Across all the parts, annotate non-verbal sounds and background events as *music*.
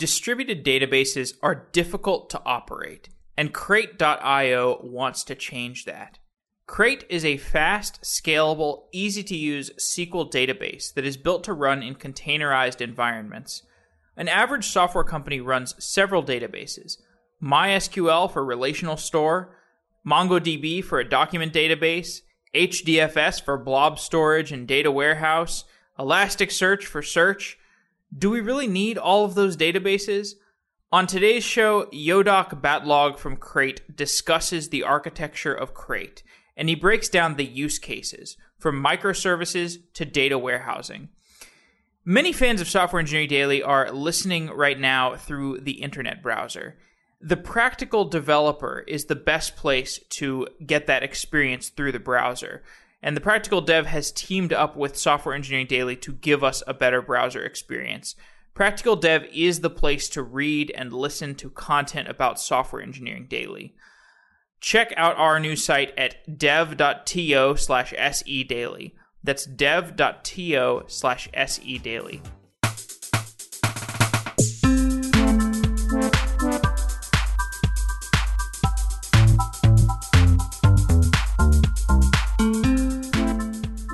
Distributed databases are difficult to operate, and Crate.io wants to change that. Crate is a fast, scalable, easy to use SQL database that is built to run in containerized environments. An average software company runs several databases MySQL for relational store, MongoDB for a document database, HDFS for blob storage and data warehouse, Elasticsearch for search, do we really need all of those databases? On today's show, Jodok Batlogg from Crate discusses the architecture of Crate, and he breaks down the use cases from microservices to data warehousing. Many fans of Software Engineering Daily are listening right now through the internet browser. The practical developer is the best place to get that experience through the browser. And the Practical Dev has teamed up with Software Engineering Daily to give us a better browser experience. Practical Dev is the place to read and listen to content about Software Engineering Daily. Check out our new site at dev.to slash se daily. That's dev.to slash se daily.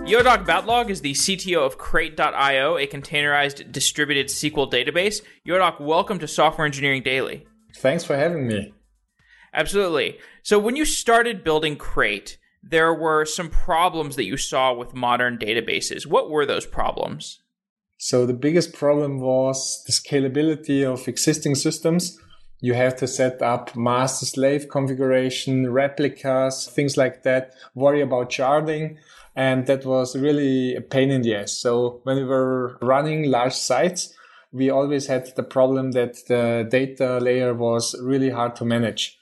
Jodok Batlogg is the CTO of Crate.io, a containerized distributed SQL database. Jodok, welcome to Software Engineering Daily. Thanks for having me. Absolutely. So, when you started building Crate, there were some problems that you saw with modern databases. What were those problems? So, the biggest problem was the scalability of existing systems. You have to set up master slave configuration, replicas, things like that, worry about sharding and that was really a pain in the ass. So when we were running large sites, we always had the problem that the data layer was really hard to manage.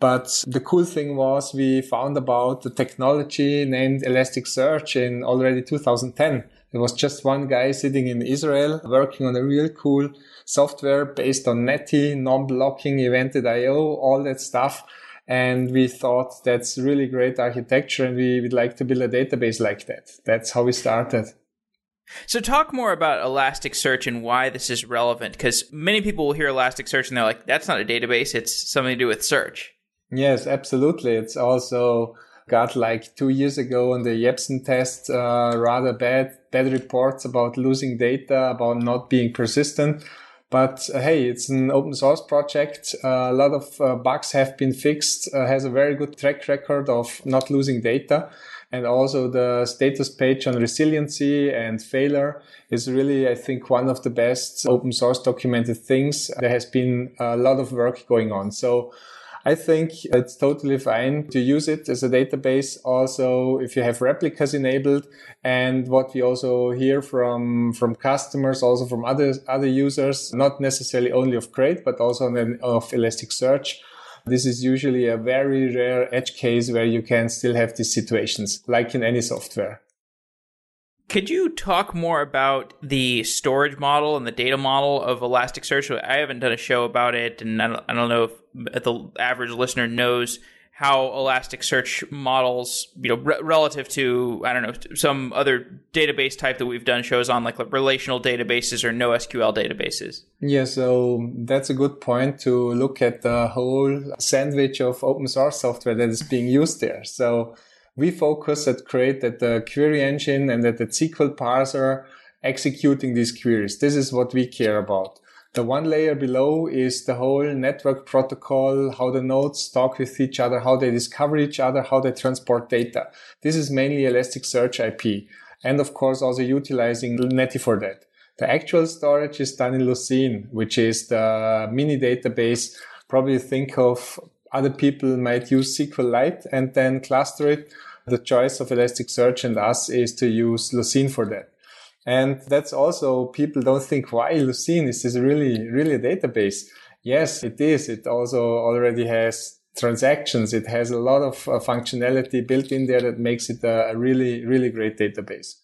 But the cool thing was we found about the technology named Elasticsearch in already 2010. There was just one guy sitting in Israel working on a real cool software based on Netty, non-blocking, evented.io, all that stuff. And we thought that's really great architecture and we would like to build a database like that. That's how we started. So talk more about Elasticsearch and why this is relevant because many people will hear Elasticsearch and they're like, that's not a database. It's something to do with search. Yes, absolutely. It's also got like two years ago on the Jepsen test, uh, rather bad, bad reports about losing data, about not being persistent. But uh, hey, it's an open source project. Uh, a lot of uh, bugs have been fixed, uh, has a very good track record of not losing data. And also the status page on resiliency and failure is really, I think, one of the best open source documented things. There has been a lot of work going on. So I think it's totally fine to use it as a database. Also, if you have replicas enabled and what we also hear from, from customers, also from other, other users, not necessarily only of Crate, but also of Elasticsearch. This is usually a very rare edge case where you can still have these situations, like in any software. Could you talk more about the storage model and the data model of Elasticsearch? I haven't done a show about it, and I don't, I don't know if the average listener knows how Elasticsearch models, you know, re- relative to I don't know some other database type that we've done shows on, like, like relational databases or NoSQL databases. Yeah, so that's a good point to look at the whole sandwich of open source software that is being used there. So we focus at Crate at the query engine and that the SQL parser executing these queries. This is what we care about. The one layer below is the whole network protocol, how the nodes talk with each other, how they discover each other, how they transport data. This is mainly Elasticsearch IP. And of course, also utilizing Netty for that. The actual storage is done in Lucene, which is the mini database. Probably think of other people might use SQLite and then cluster it the choice of Elasticsearch and us is to use Lucene for that. And that's also people don't think why Lucene is this really, really a database. Yes, it is. It also already has transactions. It has a lot of uh, functionality built in there that makes it a, a really, really great database.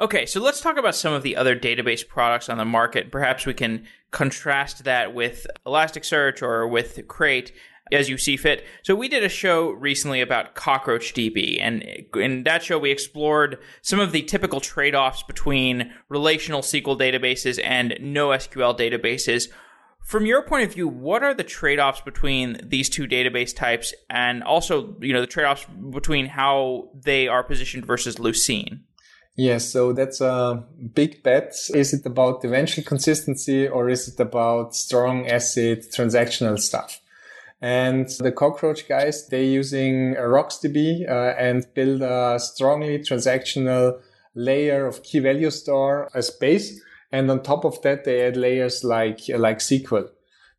Okay, so let's talk about some of the other database products on the market. Perhaps we can contrast that with Elasticsearch or with Crate as you see fit. So we did a show recently about CockroachDB, and in that show we explored some of the typical trade-offs between relational SQL databases and NoSQL databases. From your point of view, what are the trade-offs between these two database types and also, you know, the trade-offs between how they are positioned versus Lucene? Yes, so that's a big bet. Is it about eventual consistency or is it about strong ACID transactional stuff? And the cockroach guys, they're using RocksDB uh, and build a strongly transactional layer of key value store as base. And on top of that, they add layers like, like SQL.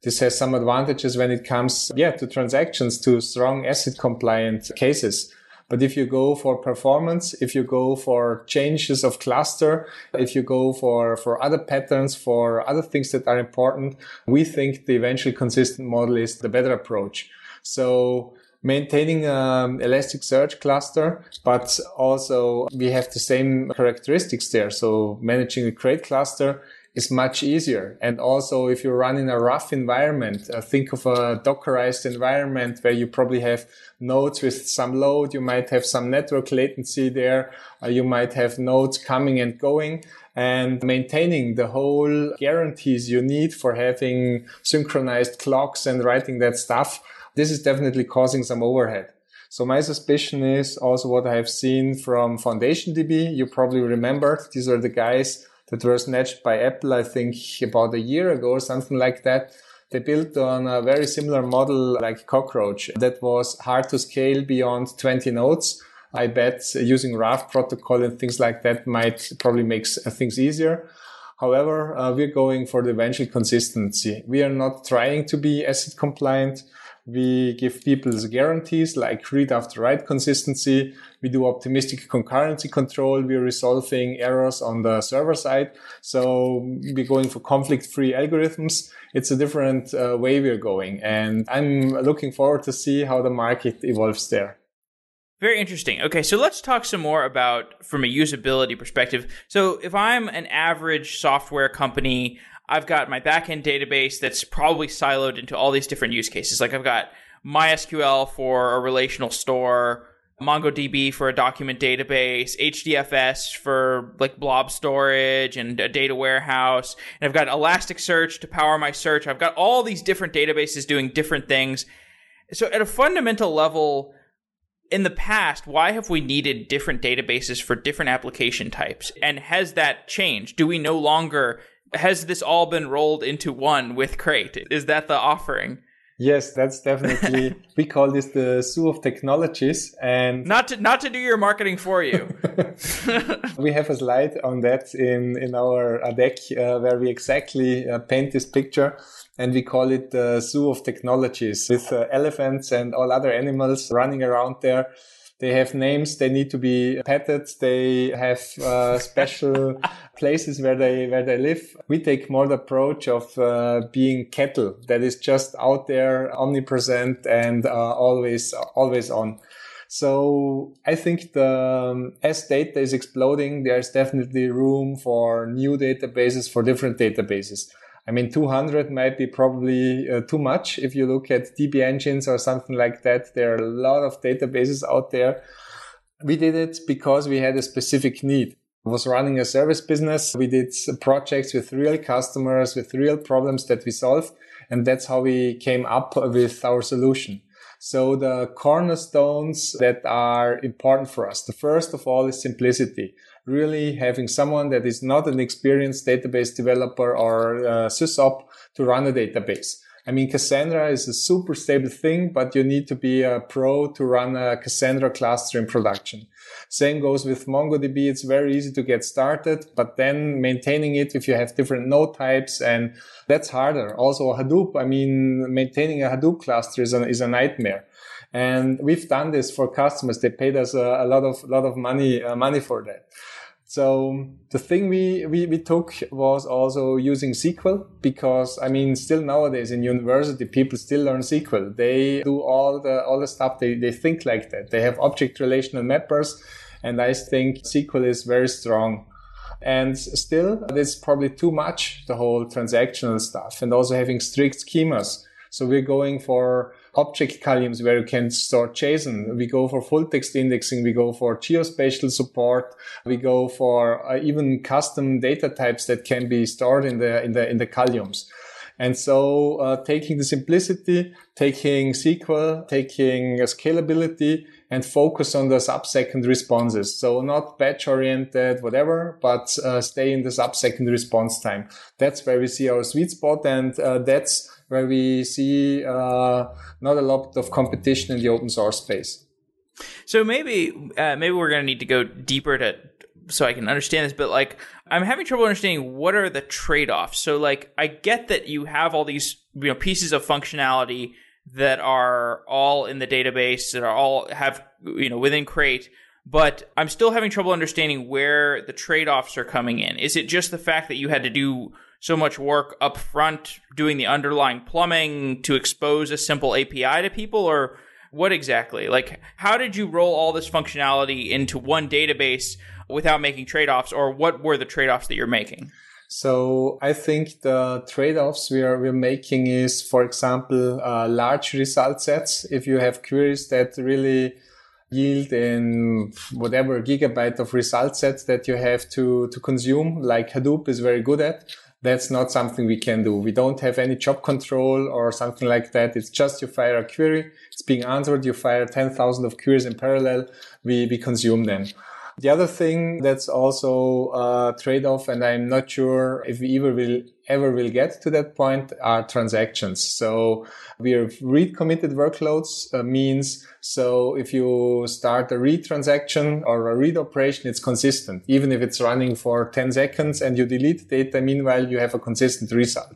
This has some advantages when it comes, yeah, to transactions, to strong ACID compliant cases. But if you go for performance, if you go for changes of cluster, if you go for, for other patterns, for other things that are important, we think the eventually consistent model is the better approach. So maintaining um, an Elasticsearch cluster, but also we have the same characteristics there. So managing a crate cluster is much easier. And also, if you run in a rough environment, uh, think of a Dockerized environment where you probably have nodes with some load. You might have some network latency there. Uh, you might have nodes coming and going and maintaining the whole guarantees you need for having synchronized clocks and writing that stuff. This is definitely causing some overhead. So my suspicion is also what I have seen from Foundation DB. You probably remember these are the guys that were snatched by Apple, I think about a year ago or something like that. They built on a very similar model like Cockroach that was hard to scale beyond 20 nodes. I bet using Raft protocol and things like that might probably make things easier. However, uh, we're going for the eventual consistency. We are not trying to be ACID compliant. We give people guarantees like read after write consistency. We do optimistic concurrency control. We're resolving errors on the server side. So we're going for conflict free algorithms. It's a different uh, way we're going. And I'm looking forward to see how the market evolves there. Very interesting. Okay, so let's talk some more about from a usability perspective. So if I'm an average software company, I've got my backend database that's probably siloed into all these different use cases. Like I've got MySQL for a relational store, MongoDB for a document database, HDFS for like blob storage and a data warehouse. And I've got Elasticsearch to power my search. I've got all these different databases doing different things. So at a fundamental level, in the past, why have we needed different databases for different application types? And has that changed? Do we no longer has this all been rolled into one with Crate? Is that the offering? Yes, that's definitely. *laughs* we call this the zoo of technologies, and not to not to do your marketing for you. *laughs* we have a slide on that in in our deck uh, where we exactly uh, paint this picture, and we call it the zoo of technologies with uh, elephants and all other animals running around there they have names. They need to be petted. They have uh, *laughs* special places where they where they live. We take more the approach of uh, being cattle that is just out there, omnipresent and uh, always always on. So I think the um, as data is exploding, there's definitely room for new databases for different databases. I mean, 200 might be probably uh, too much. If you look at DB engines or something like that, there are a lot of databases out there. We did it because we had a specific need. I was running a service business. We did projects with real customers, with real problems that we solve. And that's how we came up with our solution. So the cornerstones that are important for us. The first of all is simplicity really having someone that is not an experienced database developer or uh, sysop to run a database. I mean, Cassandra is a super stable thing, but you need to be a pro to run a Cassandra cluster in production. Same goes with MongoDB. It's very easy to get started, but then maintaining it if you have different node types and that's harder. Also Hadoop. I mean, maintaining a Hadoop cluster is a, is a nightmare. And we've done this for customers. They paid us a, a lot of, lot of money, uh, money for that. So the thing we, we, we took was also using SQL because I mean, still nowadays in university, people still learn SQL. They do all the, all the stuff. They, they think like that. They have object relational mappers. And I think SQL is very strong. And still, it's probably too much, the whole transactional stuff and also having strict schemas. So we're going for object columns where you can store JSON. We go for full text indexing. We go for geospatial support. We go for uh, even custom data types that can be stored in the, in the, in the columns. And so uh, taking the simplicity, taking SQL, taking scalability, and focus on the sub-second responses. So not batch oriented, whatever, but uh, stay in the sub-second response time. That's where we see our sweet spot. And uh, that's where we see uh, not a lot of competition in the open source space. So maybe, uh, maybe we're going to need to go deeper to, so I can understand this, but like, I'm having trouble understanding what are the trade-offs. So like, I get that you have all these, you know, pieces of functionality that are all in the database that are all have you know within crate but i'm still having trouble understanding where the trade-offs are coming in is it just the fact that you had to do so much work up front doing the underlying plumbing to expose a simple api to people or what exactly like how did you roll all this functionality into one database without making trade-offs or what were the trade-offs that you're making so I think the trade-offs we are we're making is, for example, uh, large result sets. If you have queries that really yield in whatever gigabyte of result sets that you have to to consume, like Hadoop is very good at. That's not something we can do. We don't have any job control or something like that. It's just you fire a query, it's being answered, you fire 10,000 of queries in parallel, we, we consume them. The other thing that's also a trade-off, and I'm not sure if we ever will ever will get to that point, are transactions. So we have read committed workloads uh, means so if you start a read transaction or a read operation, it's consistent. Even if it's running for 10 seconds and you delete data, meanwhile you have a consistent result.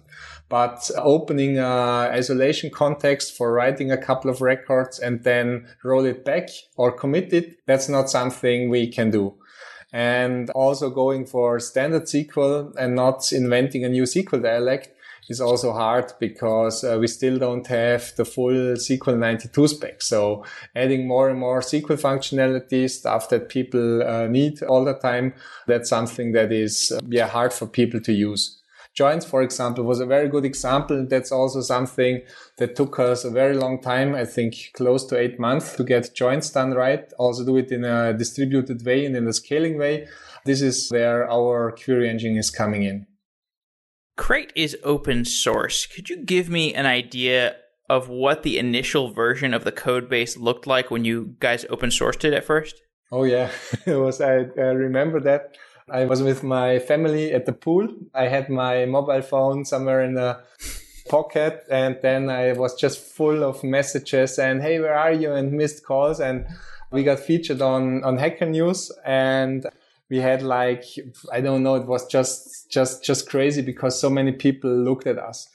But opening a isolation context for writing a couple of records and then roll it back or commit it, that's not something we can do. And also going for standard SQL and not inventing a new SQL dialect is also hard because uh, we still don't have the full SQL 92 spec. So adding more and more SQL functionality, stuff that people uh, need all the time, that's something that is uh, yeah hard for people to use. Joins, for example, was a very good example. That's also something that took us a very long time. I think close to eight months to get joins done right. Also do it in a distributed way and in a scaling way. This is where our query engine is coming in. Crate is open source. Could you give me an idea of what the initial version of the code base looked like when you guys open sourced it at first? Oh yeah, *laughs* it was. I, I remember that I was with my family at the pool. I had my mobile phone somewhere in the pocket and then I was just full of messages and hey, where are you? And missed calls. And we got featured on, on Hacker News and we had like, I don't know, it was just, just, just crazy because so many people looked at us.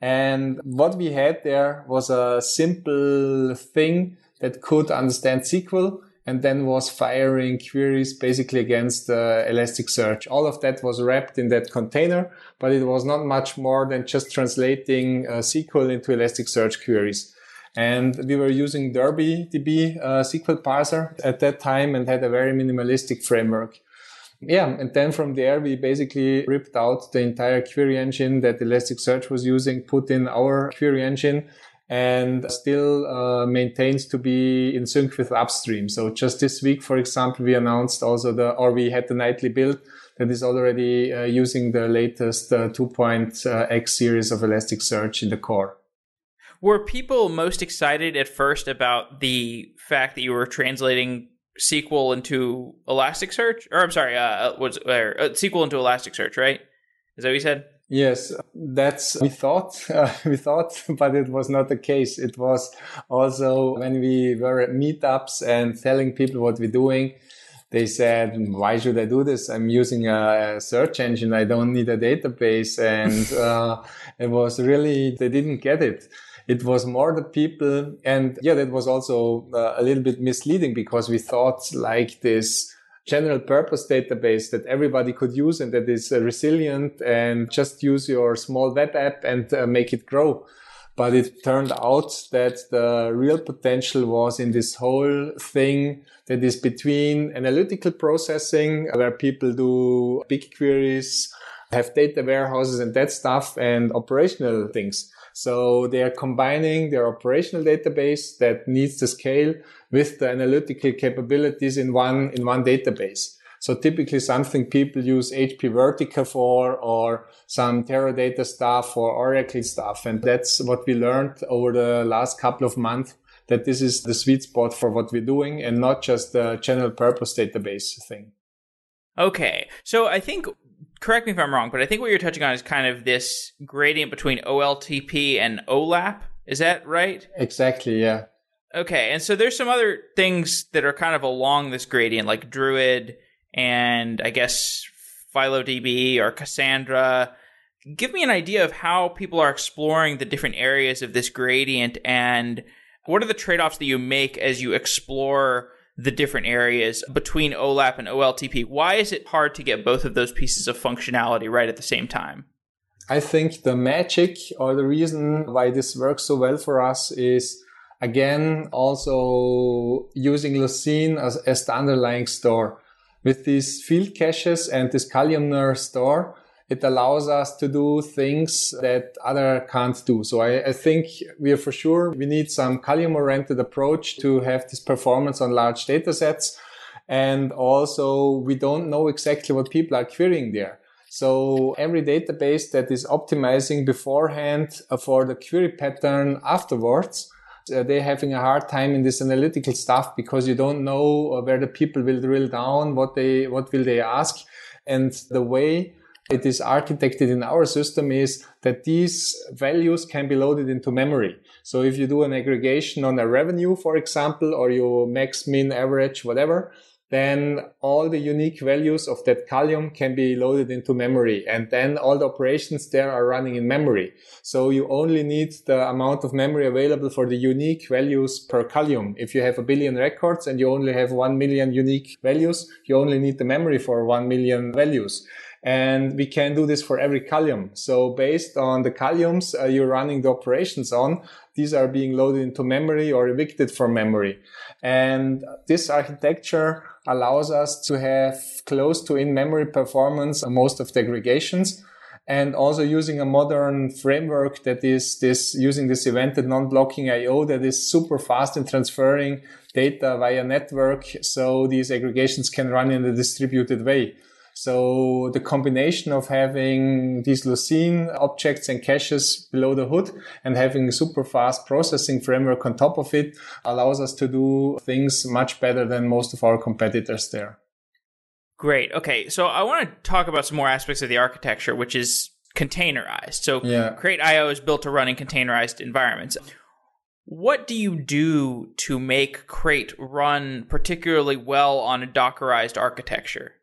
And what we had there was a simple thing that could understand SQL and then was firing queries basically against uh, Elasticsearch. All of that was wrapped in that container, but it was not much more than just translating uh, SQL into Elasticsearch queries. And we were using DerbyDB uh, SQL parser at that time and had a very minimalistic framework. Yeah, and then from there we basically ripped out the entire query engine that Elasticsearch was using, put in our query engine, and still uh, maintains to be in sync with upstream. So just this week, for example, we announced also the, or we had the nightly build that is already uh, using the latest uh, 2.x series of Elasticsearch in the core. Were people most excited at first about the fact that you were translating SQL into Elasticsearch? Or I'm sorry, uh, was uh, SQL into Elasticsearch, right? Is that what you said? Yes, that's we thought uh, *laughs* we thought, but it was not the case. It was also when we were at meetups and telling people what we're doing. They said, "Why should I do this? I'm using a, search engine. I don't need a database." And *laughs* uh, it was really they didn't get it. It was more the people, and yeah, that was also uh, a little bit misleading because we thought like this general purpose database that everybody could use and that is uh, resilient and just use your small web app and uh, make it grow. But it turned out that the real potential was in this whole thing that is between analytical processing, where people do big queries, have data warehouses and that stuff, and operational things. So they are combining their operational database that needs to scale with the analytical capabilities in one, in one database. So typically something people use HP Vertica for or some Teradata stuff or Oracle stuff. And that's what we learned over the last couple of months that this is the sweet spot for what we're doing and not just the general purpose database thing. Okay. So I think, correct me if I'm wrong, but I think what you're touching on is kind of this gradient between OLTP and OLAP. Is that right? Exactly. Yeah. Okay. And so there's some other things that are kind of along this gradient, like Druid and I guess FiloDB or Cassandra. Give me an idea of how people are exploring the different areas of this gradient and what are the trade offs that you make as you explore the different areas between OLAP and OLTP? Why is it hard to get both of those pieces of functionality right at the same time? I think the magic or the reason why this works so well for us is again also using Lucene as, as the underlying store. With these field caches and this columnar store, it allows us to do things that other can't do. So I, I think we are for sure, we need some column oriented approach to have this performance on large data sets. And also we don't know exactly what people are querying there. So every database that is optimizing beforehand for the query pattern afterwards, uh, they're having a hard time in this analytical stuff because you don't know where the people will drill down, what they, what will they ask. And the way it is architected in our system is that these values can be loaded into memory. So if you do an aggregation on a revenue, for example, or you max, min, average, whatever, then all the unique values of that column can be loaded into memory. And then all the operations there are running in memory. So you only need the amount of memory available for the unique values per column. If you have a billion records and you only have one million unique values, you only need the memory for one million values. And we can do this for every column. So based on the columns uh, you're running the operations on, these are being loaded into memory or evicted from memory. And this architecture allows us to have close to in-memory performance on most of the aggregations and also using a modern framework that is this using this evented non-blocking IO that is super fast in transferring data via network. So these aggregations can run in a distributed way. So the combination of having these Lucene objects and caches below the hood and having a super fast processing framework on top of it allows us to do things much better than most of our competitors there. Great. Okay. So I want to talk about some more aspects of the architecture, which is containerized. So yeah. Crate IO is built to run in containerized environments. What do you do to make Crate run particularly well on a Dockerized architecture?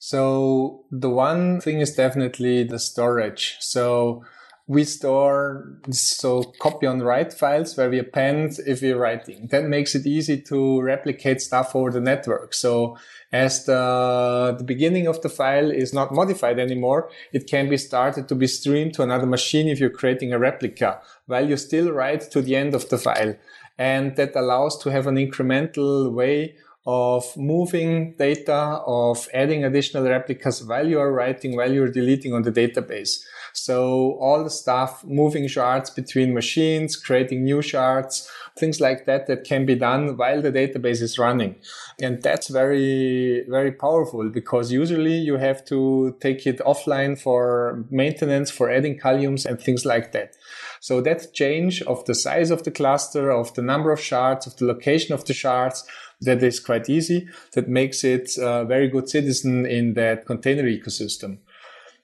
So the one thing is definitely the storage. So we store so copy on write files where we append if we're writing. That makes it easy to replicate stuff over the network. So as the, the beginning of the file is not modified anymore, it can be started to be streamed to another machine if you're creating a replica while you still write to the end of the file. And that allows to have an incremental way of moving data, of adding additional replicas while you are writing, while you're deleting on the database. So all the stuff, moving shards between machines, creating new shards, things like that, that can be done while the database is running. And that's very, very powerful because usually you have to take it offline for maintenance, for adding columns and things like that. So that change of the size of the cluster, of the number of shards, of the location of the shards, that is quite easy. That makes it a very good citizen in that container ecosystem.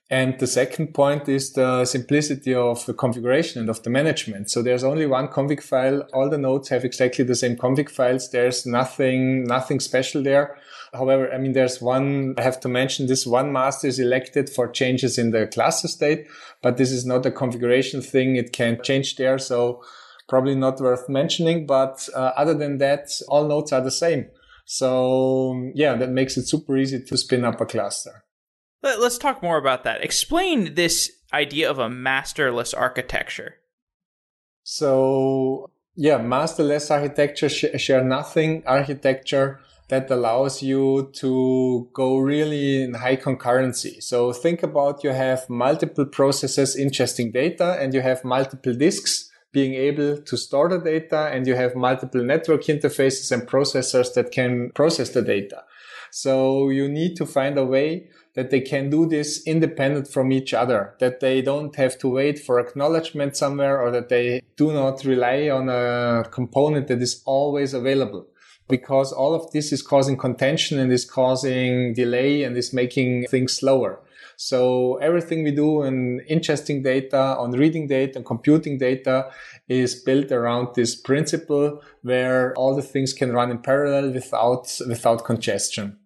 And the second point is the simplicity of the configuration and of the management. So there's only one config file. All the nodes have exactly the same config files. There's nothing, nothing special there. However, I mean, there's one, I have to mention this one master is elected for changes in the cluster state, but this is not a configuration thing. It can change there. So probably not worth mentioning. But uh, other than that, all nodes are the same. So yeah, that makes it super easy to spin up a cluster. Let's talk more about that. Explain this idea of a masterless architecture. So yeah, masterless architecture, share nothing architecture that allows you to go really in high concurrency. So think about you have multiple processes ingesting data and you have multiple disks being able to store the data and you have multiple network interfaces and processors that can process the data. So you need to find a way that they can do this independent from each other, that they don't have to wait for acknowledgement somewhere or that they do not rely on a component that is always available because all of this is causing contention and is causing delay and is making things slower. So everything we do in ingesting data, on reading data, and computing data is built around this principle where all the things can run in parallel without, without congestion.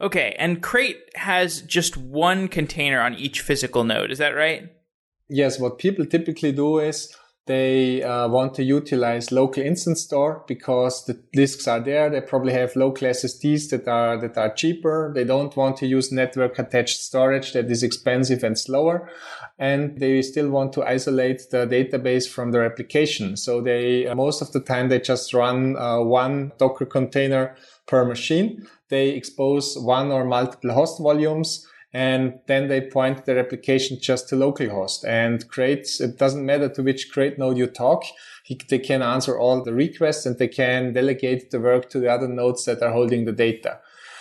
Okay, and Crate has just one container on each physical node, is that right? Yes, what people typically do is they uh, want to utilize local instance store because the disks are there. They probably have local SSDs that are that are cheaper. They don't want to use network attached storage that is expensive and slower, and they still want to isolate the database from their application. So they uh, most of the time they just run uh, one Docker container per machine. They expose one or multiple host volumes and then they point their application just to localhost and crate. It doesn't matter to which crate node you talk. He, they can answer all the requests and they can delegate the work to the other nodes that are holding the data.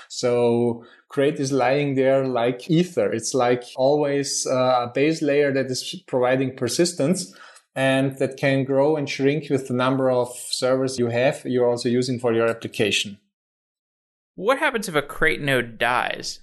So crate is lying there like ether. It's like always uh, a base layer that is providing persistence and that can grow and shrink with the number of servers you have you're also using for your application. What happens if a crate node dies?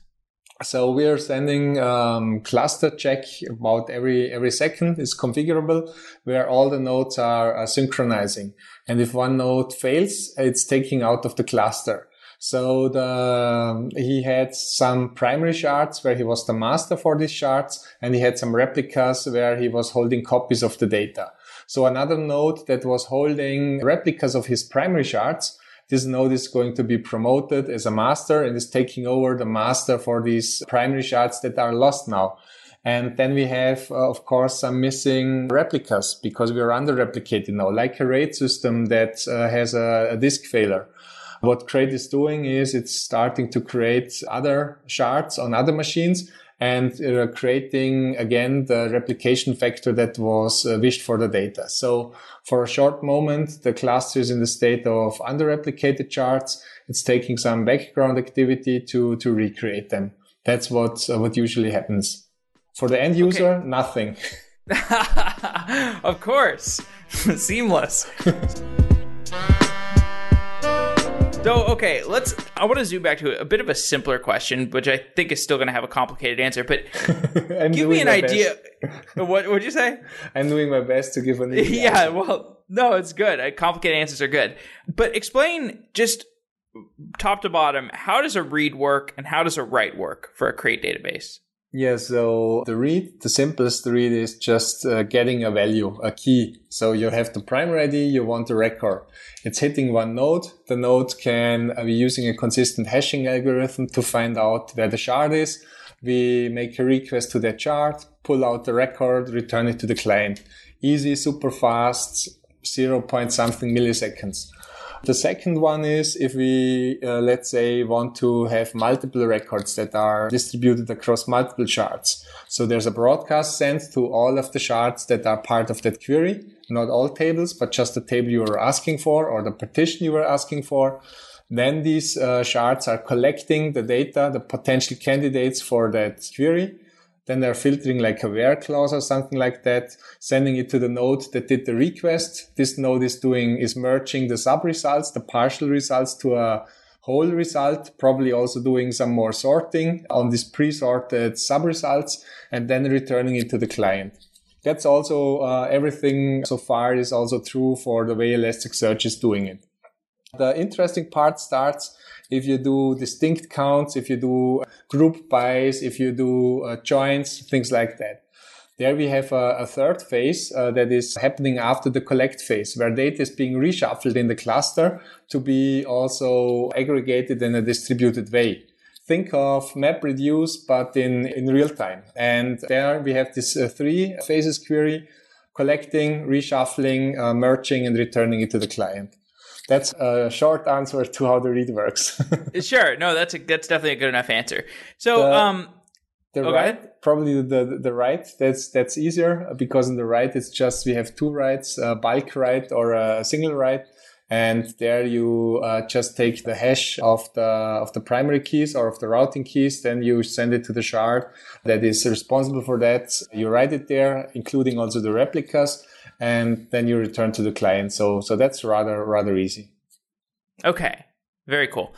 So we are sending um, cluster check about every every second It's configurable, where all the nodes are, are synchronizing. And if one node fails, it's taking out of the cluster. So the, he had some primary shards where he was the master for these shards, and he had some replicas where he was holding copies of the data. So another node that was holding replicas of his primary shards this node is going to be promoted as a master and is taking over the master for these primary shards that are lost now. And then we have, uh, of course, some missing replicas because we are under replicated now, like a RAID system that uh, has a, a disk failure. What Crate is doing is it's starting to create other shards on other machines and uh, creating again the replication factor that was uh, wished for the data. So for a short moment, the cluster is in the state of under-replicated shards. It's taking some background activity to, to recreate them. That's what, uh, what usually happens. For the end user, okay. nothing. *laughs* *laughs* of course. *laughs* Seamless. So, okay, let's. I want to zoom back to a bit of a simpler question, which I think is still going to have a complicated answer. But *laughs* give me an idea. what would you say? I'm doing my best to give an. *laughs* Idea. Yeah, answer. well, no, it's good. Complicated answers are good. But explain just top to bottom how does a read work and how does a write work for a crate database? Yeah, so the read, the simplest read is just uh, getting a value, a key. So you have the primary ID, you want the record. It's hitting one node. The node can uh, be using a consistent hashing algorithm to find out where the shard is. We make a request to that shard, pull out the record, return it to the client. Easy, super fast, 0. point something milliseconds. The second one is if we, uh, let's say, want to have multiple records that are distributed across multiple shards. So there's a broadcast sent to all of the shards that are part of that query, not all tables, but just the table you were asking for or the partition you were asking for. Then these uh, shards are collecting the data, the potential candidates for that query then they're filtering like a where clause or something like that, sending it to the node that did the request. This node is doing, is merging the sub results, the partial results to a whole result, probably also doing some more sorting on these pre-sorted sub results and then returning it to the client. That's also uh, everything so far is also true for the way Elasticsearch is doing it. The interesting part starts if you do distinct counts, if you do group bys, if you do uh, joins, things like that. There we have a, a third phase uh, that is happening after the collect phase, where data is being reshuffled in the cluster to be also aggregated in a distributed way. Think of MapReduce, but in, in real time. And there we have this uh, three phases query, collecting, reshuffling, uh, merging, and returning it to the client. That's a short answer to how the read works. *laughs* sure. No, that's a, that's definitely a good enough answer. So, the, um, the write, probably the, the, write, that's, that's easier because in the write, it's just, we have two writes, a bulk write or a single write. And there you uh, just take the hash of the, of the primary keys or of the routing keys. Then you send it to the shard that is responsible for that. You write it there, including also the replicas, and then you return to the client. So, so that's rather, rather easy. Okay. Very cool.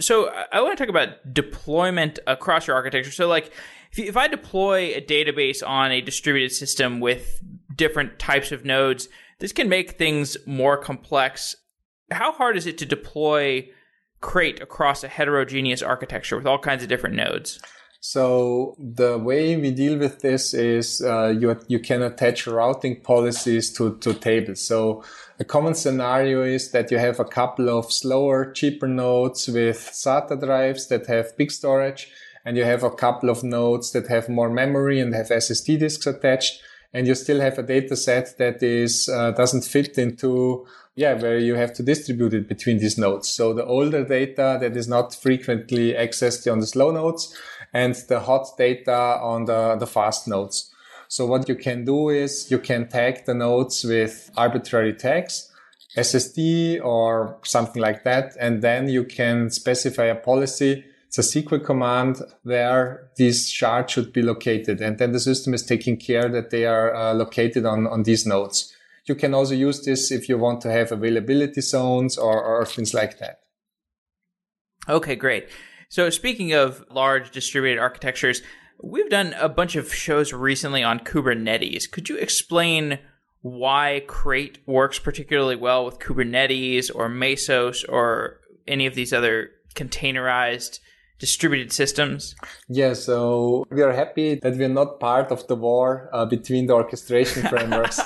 So I want to talk about deployment across your architecture. So like if, if I deploy a database on a distributed system with different types of nodes, this can make things more complex. How hard is it to deploy Crate across a heterogeneous architecture with all kinds of different nodes? So the way we deal with this is uh, you you can attach routing policies to to tables. So a common scenario is that you have a couple of slower, cheaper nodes with SATA drives that have big storage, and you have a couple of nodes that have more memory and have SSD disks attached, and you still have a data set that is uh, doesn't fit into yeah where you have to distribute it between these nodes. So the older data that is not frequently accessed on the slow nodes, and the hot data on the, the fast nodes. So what you can do is you can tag the nodes with arbitrary tags, SSD or something like that. And then you can specify a policy. It's a SQL command where these shards should be located. And then the system is taking care that they are uh, located on, on these nodes. You can also use this if you want to have availability zones or, or things like that. Okay, great. So speaking of large distributed architectures, We've done a bunch of shows recently on Kubernetes. Could you explain why Crate works particularly well with Kubernetes or Mesos or any of these other containerized distributed systems? Yeah, so we are happy that we're not part of the war uh, between the orchestration *laughs* frameworks.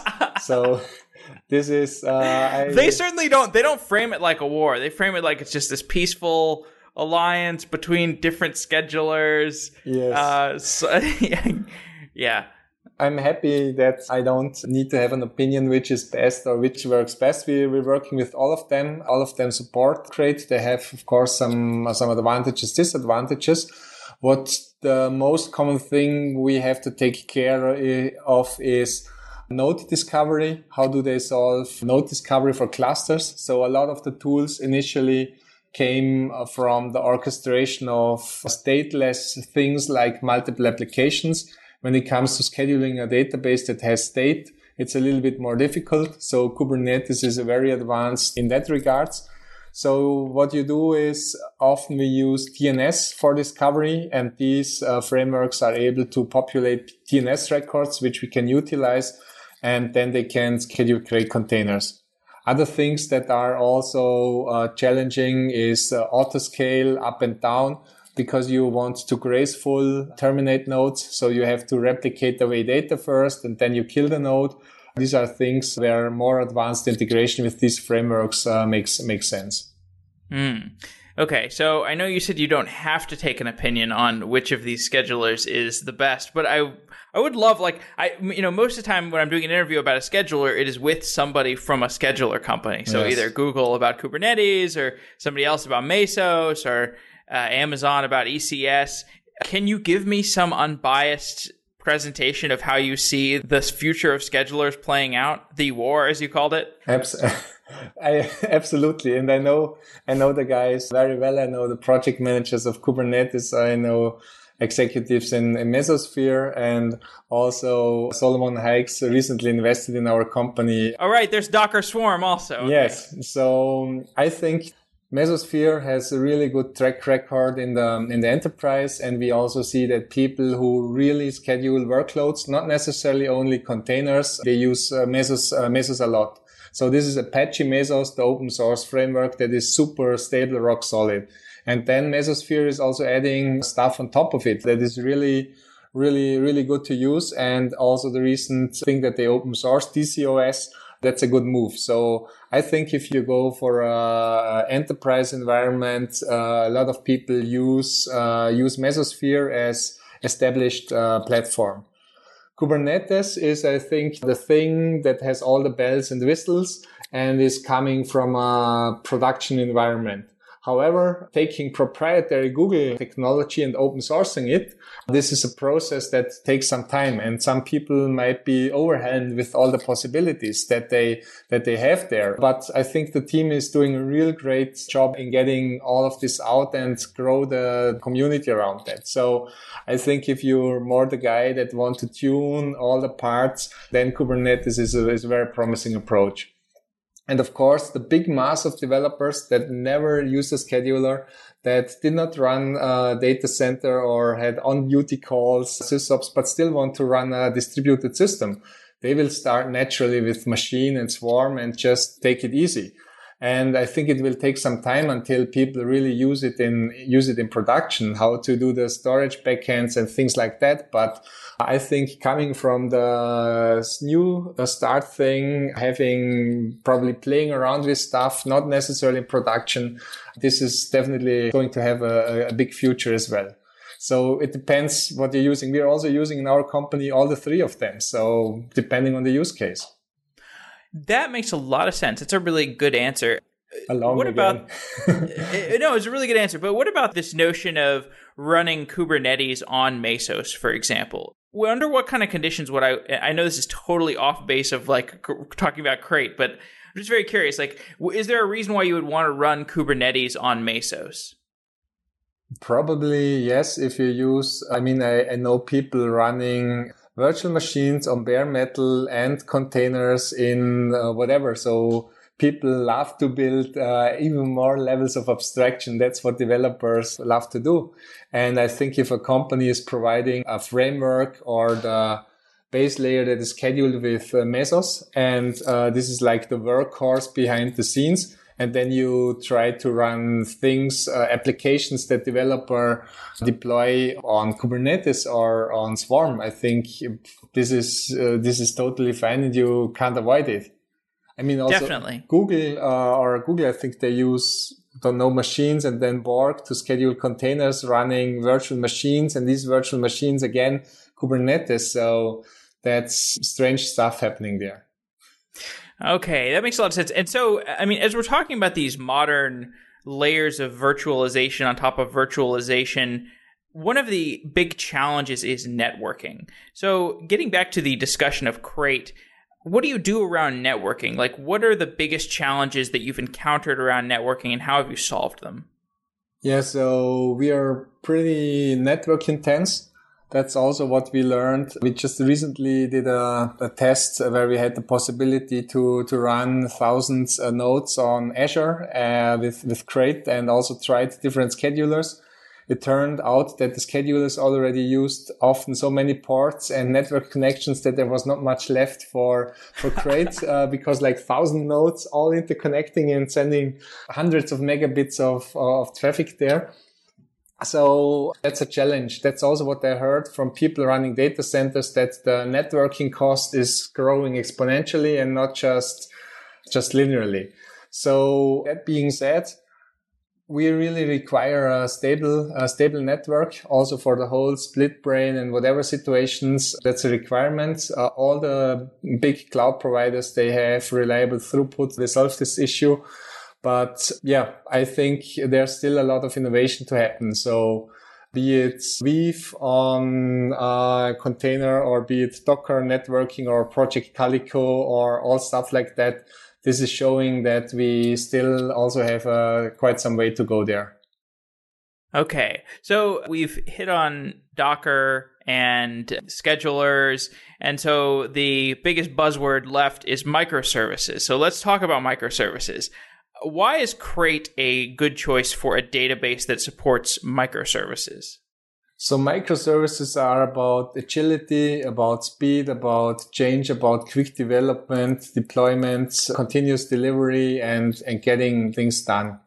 so this is uh, I... they certainly don't they don't frame it like a war. They frame it like it's just this peaceful alliance between different schedulers. Yes. Uh, so, *laughs* yeah. I'm happy that I don't need to have an opinion which is best or which works best. We, we're working with all of them. All of them support Crate. They have, of course, some, some advantages, disadvantages. What the most common thing we have to take care of is node discovery. How do they solve node discovery for clusters? So a lot of the tools initially came from the orchestration of stateless things like multiple applications. When it comes to scheduling a database that has state, it's a little bit more difficult. So Kubernetes is very advanced in that regards. So what you do is often we use DNS for discovery and these uh, frameworks are able to populate DNS records, which we can utilize and then they can schedule Crate containers. Other things that are also uh, challenging is uh, autoscale up and down because you want to graceful terminate nodes. So you have to replicate the way data first and then you kill the node. These are things where more advanced integration with these frameworks uh, makes makes sense. Mm. Okay, so I know you said you don't have to take an opinion on which of these schedulers is the best, but I I would love like I you know most of the time when I'm doing an interview about a scheduler, it is with somebody from a scheduler company. So yes. either Google about Kubernetes or somebody else about Mesos or uh, Amazon about ECS. Can you give me some unbiased presentation of how you see this future of schedulers playing out, the war as you called it? Absolutely. *laughs* I *laughs* absolutely, and I know I know the guys very well. I know the project managers of Kubernetes. I know executives in, in Mesosphere and also Solomon Hykes recently invested in our company. All right, there's Docker Swarm also. Okay. Yes. So I think Mesosphere has a really good track record in the in the enterprise, and we also see that people who really schedule workloads, not necessarily only containers, they use uh, Mesos uh, Mesos a lot. So this is Apache Mesos, the open source framework that is super stable, rock solid. And then Mesosphere is also adding stuff on top of it that is really, really, really good to use. And also the recent thing that they open source DCOS, that's a good move. So I think if you go for a enterprise environment, uh, a lot of people use, uh, use Mesosphere as established uh, platform. Kubernetes is, I think, the thing that has all the bells and whistles and is coming from a production environment. However, taking proprietary Google technology and open sourcing it, this is a process that takes some time and some people might be overwhelmed with all the possibilities that they, that they have there. But I think the team is doing a real great job in getting all of this out and grow the community around that. So I think if you're more the guy that want to tune all the parts, then Kubernetes is a, is a very promising approach. And of course, the big mass of developers that never use a scheduler, that did not run a data center or had on duty calls, sysops, but still want to run a distributed system. They will start naturally with machine and swarm and just take it easy. And I think it will take some time until people really use it in, use it in production, how to do the storage backends and things like that. But I think coming from the new uh, start thing, having probably playing around with stuff, not necessarily in production, this is definitely going to have a, a big future as well. So it depends what you're using. We are also using in our company all the three of them. So depending on the use case. That makes a lot of sense. It's a really good answer. Uh, Along what again. about uh, uh, no it's a really good answer but what about this notion of running kubernetes on mesos for example well, under what kind of conditions would i i know this is totally off base of like c- talking about crate but i'm just very curious like is there a reason why you would want to run kubernetes on mesos Probably yes. If you use, I mean, I, I know people running virtual machines on bare metal and containers in uh, whatever. So people love to build uh, even more levels of abstraction. That's what developers love to do. And I think if a company is providing a framework or the base layer that is scheduled with uh, Mesos, and uh, this is like the workhorse behind the scenes, and then you try to run things, uh, applications that developer deploy on Kubernetes or on Swarm. I think this is uh, this is totally fine, and you can't avoid it. I mean, also Definitely. Google uh, or Google, I think they use don't know machines and then Borg to schedule containers running virtual machines, and these virtual machines again Kubernetes. So that's strange stuff happening there. Okay, that makes a lot of sense. And so, I mean, as we're talking about these modern layers of virtualization on top of virtualization, one of the big challenges is networking. So, getting back to the discussion of Crate, what do you do around networking? Like, what are the biggest challenges that you've encountered around networking and how have you solved them? Yeah, so we are pretty network intense that's also what we learned. We just recently did a, a test where we had the possibility to, to run thousands of nodes on Azure uh, with, with Crate and also tried different schedulers. It turned out that the schedulers already used often so many ports and network connections that there was not much left for, for Crate *laughs* uh, because like thousand nodes all interconnecting and sending hundreds of megabits of, of traffic there. So that's a challenge. That's also what I heard from people running data centers that the networking cost is growing exponentially and not just, just linearly. So that being said, we really require a stable, a stable network also for the whole split brain and whatever situations. That's a requirement. Uh, all the big cloud providers, they have reliable throughput. They solve this issue. But yeah, I think there's still a lot of innovation to happen. So be it Weave on a container or be it Docker networking or Project Calico or all stuff like that. This is showing that we still also have uh, quite some way to go there. Okay. So we've hit on Docker and schedulers. And so the biggest buzzword left is microservices. So let's talk about microservices why is Crate a good choice for a database that supports microservices? So microservices are about agility, about speed, about change, about quick development, deployments, continuous delivery and, and getting things done.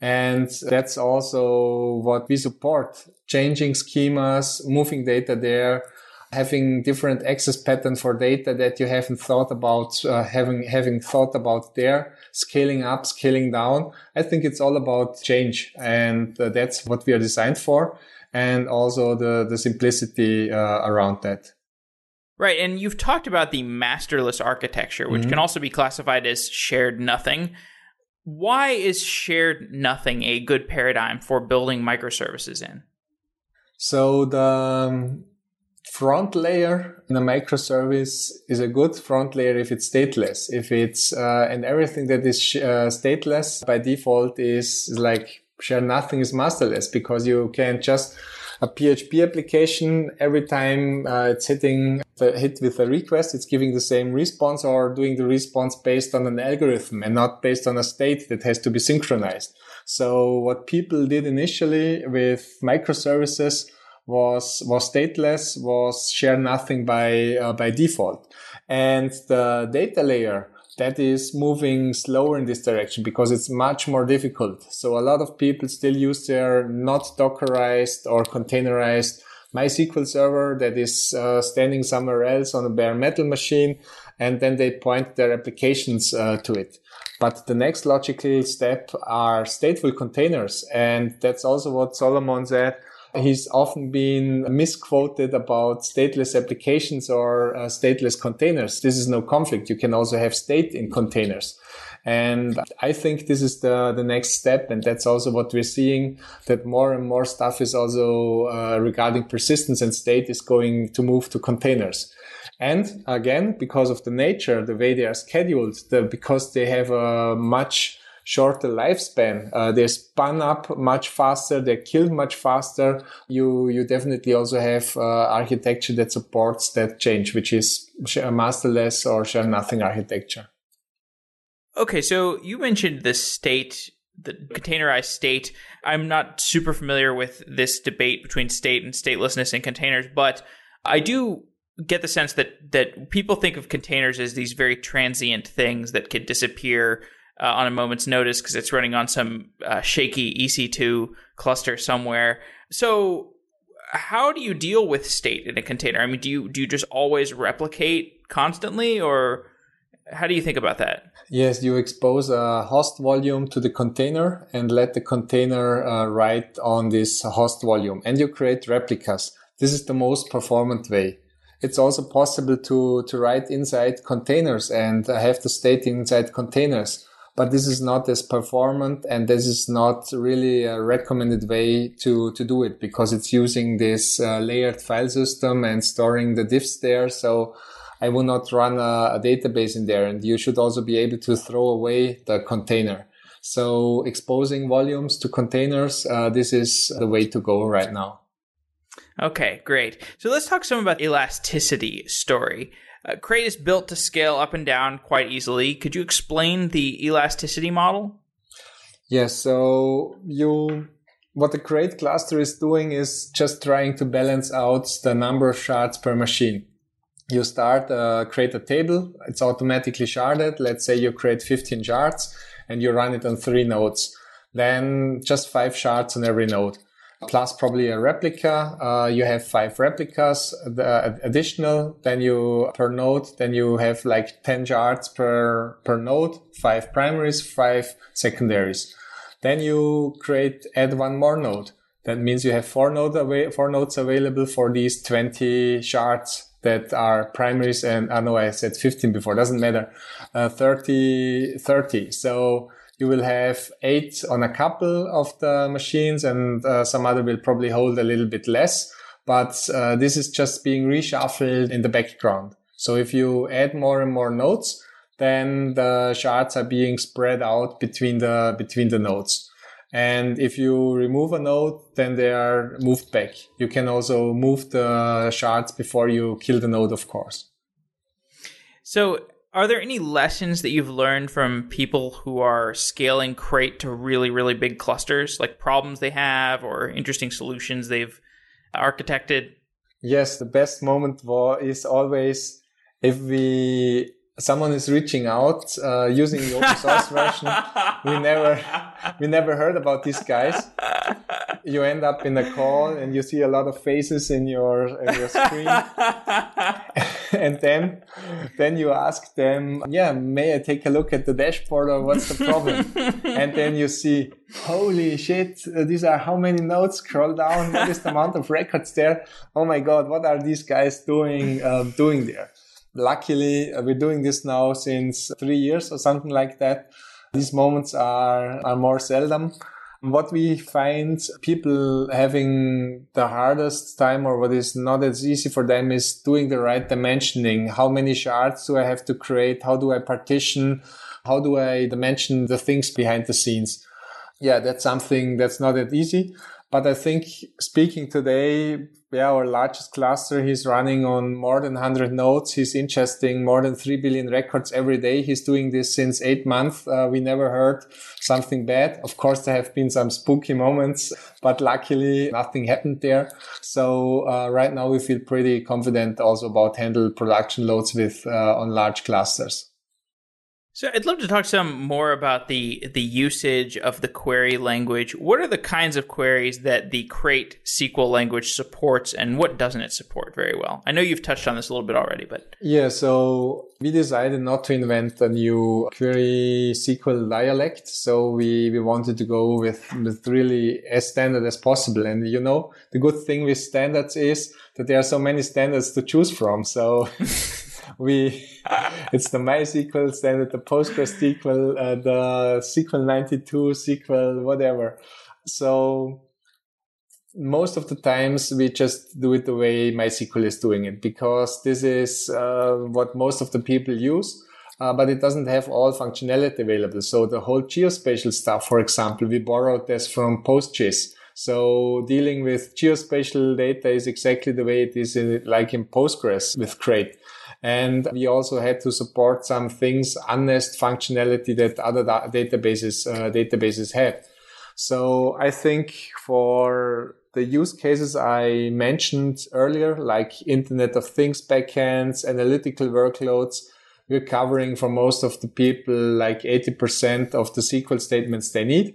And that's also what we support. Changing schemas, moving data there, having different access pattern for data that you haven't thought about, uh, having, having thought about there scaling up, scaling down. I think it's all about change. And uh, that's what we are designed for. And also the, the simplicity uh, around that. Right. And you've talked about the masterless architecture, which mm-hmm. can also be classified as shared nothing. Why is shared nothing a good paradigm for building microservices in? So the um, front layer in a microservice is a good front layer if it's stateless. If it's uh, and everything that is sh- uh, stateless by default is like share nothing is masterless because you can just a PHP application every time uh, it's hitting the hit with a request, it's giving the same response or doing the response based on an algorithm and not based on a state that has to be synchronized. So what people did initially with microservices was was stateless, was share nothing by uh, by default, and the data layer that is moving slower in this direction because it's much more difficult. So a lot of people still use their not Dockerized or containerized MySQL server that is uh, standing somewhere else on a bare metal machine, and then they point their applications uh, to it. But the next logical step are stateful containers, and that's also what Solomon said He's often been misquoted about stateless applications or uh, stateless containers. This is no conflict. You can also have state in containers. And I think this is the, the next step. And that's also what we're seeing that more and more stuff is also uh, regarding persistence and state is going to move to containers. And again, because of the nature, the way they are scheduled, the, because they have a much shorter lifespan. Uh, they're spun up much faster. They're killed much faster. You, you definitely also have uh, architecture that supports that change, which is masterless or share nothing architecture. Okay, so you mentioned the state, the containerized state. I'm not super familiar with this debate between state and statelessness in containers, but I do get the sense that that people think of containers as these very transient things that could disappear uh, on a moment's notice because it's running on some uh, shaky EC2 cluster somewhere. So, how do you deal with state in a container? I mean, do you do you just always replicate constantly, or how do you think about that? Yes, you expose a host volume to the container and let the container uh, write on this host volume, and you create replicas. This is the most performant way. It's also possible to to write inside containers and have the state inside containers but this is not as performant and this is not really a recommended way to, to do it because it's using this uh, layered file system and storing the diffs there. So I will not run a, a, database in there and you should also be able to throw away the container. So exposing volumes to containers, uh, this is the way to go right now. Okay, great. So let's talk some about elasticity story. Uh, Crate is built to scale up and down quite easily. Could you explain the elasticity model? Yes. So you, what the Crate cluster is doing is just trying to balance out the number of shards per machine. You start, uh, create a table. It's automatically sharded. Let's say you create 15 shards and you run it on three nodes. Then just five shards on every node plus probably a replica. Uh, you have five replicas the additional. Then you per node, then you have like 10 shards per, per node, five primaries, five secondaries. Then you create, add one more node. That means you have four, node away, four nodes available for these 20 shards that are primaries and I know I said 15 before, doesn't matter. Uh, 30, 30. So you will have eight on a couple of the machines and uh, some other will probably hold a little bit less. But uh, this is just being reshuffled in the background. So if you add more and more nodes, then the shards are being spread out between the, between the nodes. And if you remove a node, then they are moved back. You can also move the shards before you kill the node, of course. So are there any lessons that you've learned from people who are scaling crate to really, really big clusters, like problems they have or interesting solutions they've architected? Yes, the best moment was, is always if we someone is reaching out uh, using the open source version. We never we never heard about these guys. You end up in a call and you see a lot of faces in your in your screen. *laughs* and then then you ask them, yeah, may I take a look at the dashboard or what's the problem? and then you see, holy shit, uh, these are how many nodes? Scroll down, what is the amount of records there? Oh my god, what are these guys doing uh, doing there? Luckily, uh, we're doing this now since three years or something like that. These moments are, are more seldom. What we find people having the hardest time or what is not as easy for them is doing the right dimensioning. How many shards do I have to create? How do I partition? How do I dimension the things behind the scenes? Yeah, that's something that's not that easy. But I think speaking today, yeah, our largest cluster, he's running on more than 100 nodes. He's ingesting more than 3 billion records every day. He's doing this since eight months. Uh, we never heard something bad. Of course, there have been some spooky moments, but luckily nothing happened there. So uh, right now we feel pretty confident also about handle production loads with uh, on large clusters. So I'd love to talk some more about the the usage of the query language. What are the kinds of queries that the Crate SQL language supports, and what doesn't it support very well? I know you've touched on this a little bit already, but yeah. So we decided not to invent a new query SQL dialect. So we we wanted to go with with really as standard as possible. And you know, the good thing with standards is that there are so many standards to choose from. So. *laughs* we *laughs* it's the MySQL standard, the PostgreSQL, uh, the SQL 92, SQL, whatever. So most of the times we just do it the way MySQL is doing it because this is uh, what most of the people use. Uh, but it doesn't have all functionality available. So the whole geospatial stuff, for example, we borrowed this from PostGIS. So dealing with geospatial data is exactly the way it is in, like in Postgres with Crate. And we also had to support some things, unnest functionality that other da- databases, uh, databases had. So I think for the use cases I mentioned earlier, like Internet of Things backends, analytical workloads, we're covering for most of the people like 80% of the SQL statements they need.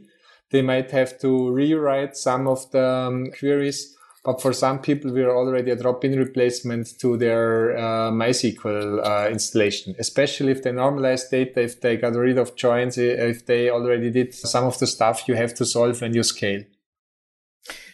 They might have to rewrite some of the um, queries but for some people, we are already a drop-in replacement to their uh, MySQL uh, installation, especially if they normalize data, if they got rid of joins, if they already did some of the stuff you have to solve when you scale.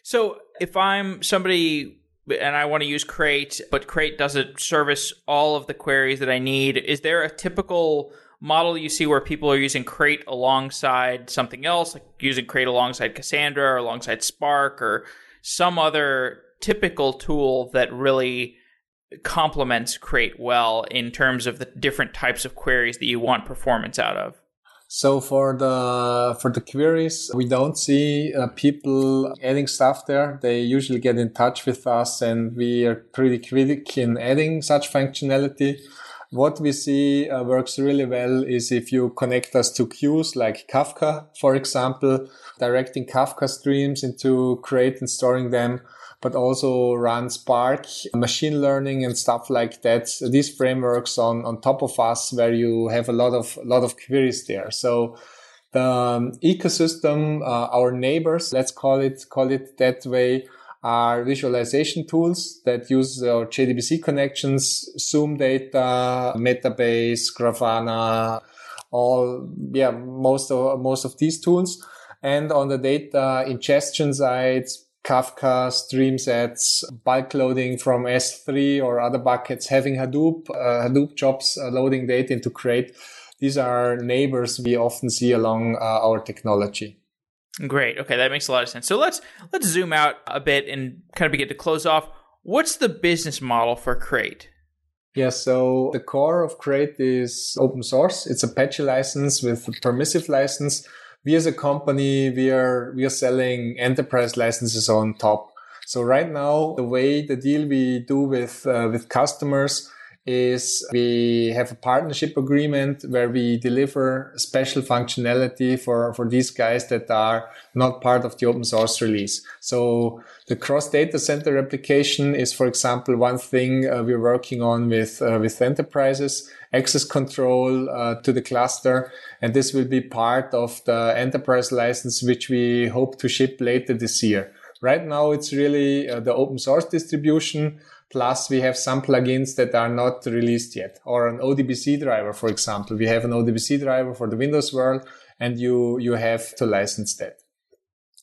So if I'm somebody and I want to use Crate, but Crate doesn't service all of the queries that I need, is there a typical model you see where people are using Crate alongside something else, like using Crate alongside Cassandra or alongside Spark or some other typical tool that really complements Crate well in terms of the different types of queries that you want performance out of? So for the for the queries, we don't see uh, people adding stuff there. They usually get in touch with us, and we are pretty quick in adding such functionality. What we see uh, works really well is if you connect us to queues like Kafka, for example, directing Kafka streams into Crate and storing them, but also run Spark, machine learning and stuff like that. These frameworks on, on top of us where you have a lot of, lot of queries there. So the um, ecosystem, uh, our neighbors, let's call it, call it that way, are visualization tools that use JDBC connections, Zoomdata, Metabase, Grafana, all, yeah, most of, most of these tools. And on the data ingestion side, Kafka, StreamSets, bulk loading from S3 or other buckets, having Hadoop, uh, Hadoop jobs uh, loading data into Crate. These are neighbors we often see along uh, our technology. Great. Okay, that makes a lot of sense. So let's let's zoom out a bit and kind of begin to close off. What's the business model for Crate? Yeah, so the core of Crate is open source. It's a Apache license with a permissive license. We as a company, we are we are selling enterprise licenses on top. So right now, the way the deal we do with uh, with customers is we have a partnership agreement where we deliver special functionality for, for these guys that are not part of the open source release. So the cross data center replication is, for example, one thing uh, we're working on with, uh, with enterprises, access control uh, to the cluster. And this will be part of the enterprise license, which we hope to ship later this year. Right now, it's really uh, the open source distribution Plus, we have some plugins that are not released yet, or an ODBC driver, for example. We have an ODBC driver for the Windows world, and you you have to license that.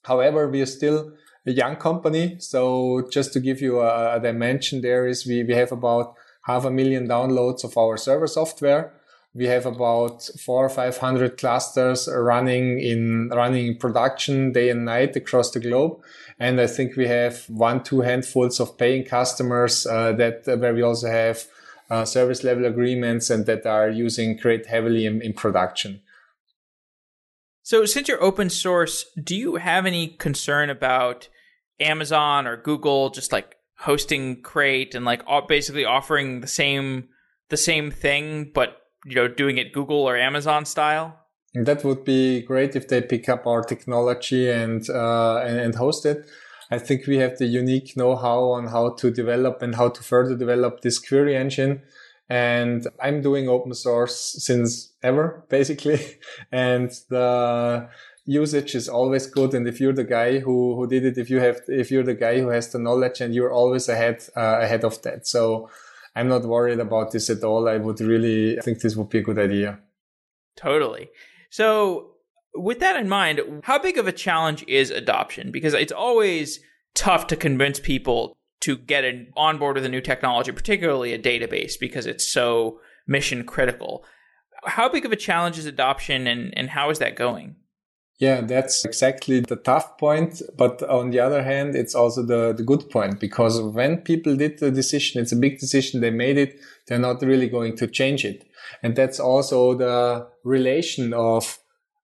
However, we are still a young company, so just to give you a, a dimension, there is we we have about half a million downloads of our server software. We have about four or 500 clusters running in, running in production day and night across the globe. And I think we have one, two handfuls of paying customers, uh, that, uh, where we also have, uh, service level agreements and that are using Crate heavily in, in production. So since you're open source, do you have any concern about Amazon or Google just like hosting Crate and like basically offering the same the same thing, but you know doing it Google or Amazon style? That would be great if they pick up our technology and uh, and, and host it. I think we have the unique know-how on how to develop and how to further develop this query engine. And I'm doing open source since ever, *laughs* basically. and the usage is always good. And if you're the guy who, who did it, if you have, if you're the guy who has the knowledge and you're always ahead, uh, ahead of that. So I'm not worried about this at all. I would really think this would be a good idea. Totally. So with that in mind, how big of a challenge is adoption? Because it's always tough to convince people to get an, on board with a new technology, particularly a database, because it's so mission critical. How big of a challenge is adoption and, and how is that going? Yeah, that's exactly the tough point. But on the other hand, it's also the, the good point because when people did the decision, it's a big decision. They made it. They're not really going to change it. And that's also the relation of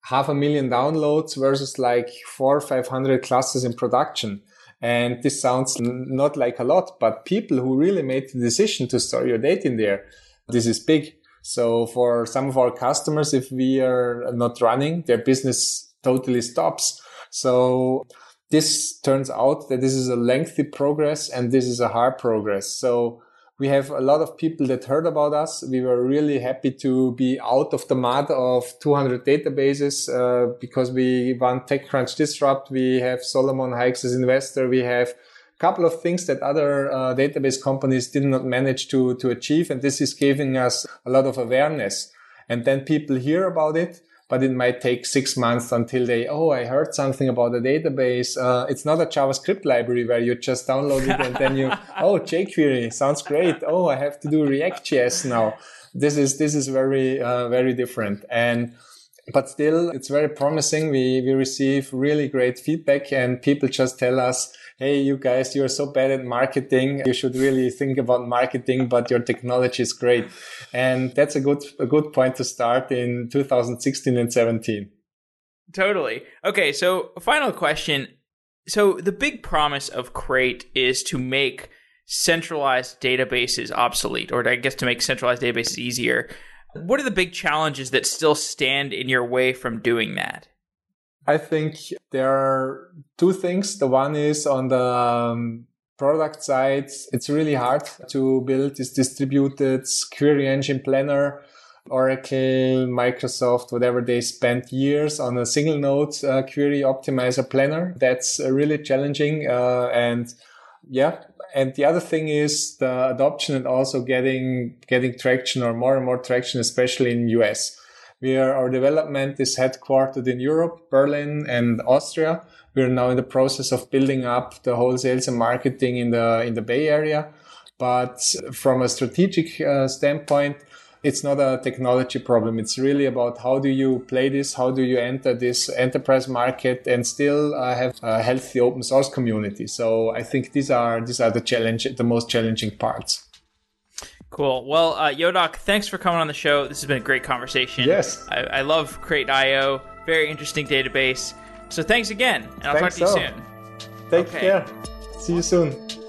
half a million downloads versus like four or 500 classes in production. And this sounds not like a lot, but people who really made the decision to store your data in there, this is big. So for some of our customers, if we are not running, their business totally stops. So this turns out that this is a lengthy progress and this is a hard progress. So we have a lot of people that heard about us. We were really happy to be out of the mud of 200 databases uh, because we won TechCrunch Disrupt. We have Solomon Hykes as investor. We have a couple of things that other uh, database companies did not manage to, to achieve. And this is giving us a lot of awareness. And then people hear about it but it might take six months until they, oh, I heard something about a database. Uh, it's not a JavaScript library where you just download it and then you, *laughs* oh, jQuery sounds great. Oh, I have to do React.js now. This is, this is very, uh, very different. And, but still, it's very promising. We, we receive really great feedback and people just tell us, hey, you guys, you're so bad at marketing. You should really think about marketing, but your technology is great. And that's a good, a good point to start in 2016 and 17. Totally. Okay. So final question. So the big promise of Crate is to make centralized databases obsolete, or I guess to make centralized databases easier. What are the big challenges that still stand in your way from doing that? I think there are two things. The one is on the um, product side, it's really hard to build this distributed query engine planner. Oracle, Microsoft, whatever they spent years on a single node uh, query optimizer planner. That's uh, really challenging. Uh, and yeah. And the other thing is the adoption and also getting, getting traction or more and more traction, especially in US where our development is headquartered in Europe, Berlin and Austria. We're now in the process of building up the whole sales and marketing in the, in the Bay Area. But from a strategic uh, standpoint, it's not a technology problem. It's really about how do you play this? How do you enter this enterprise market and still uh, have a healthy open source community? So I think these are, these are the challenge, the most challenging parts. Cool. Well, uh, Jodok, thanks for coming on the show. This has been a great conversation. Yes. I, I love Crate.io. Very interesting database. So thanks again, and I'll thanks talk to so. you soon. Take okay. care. See you soon.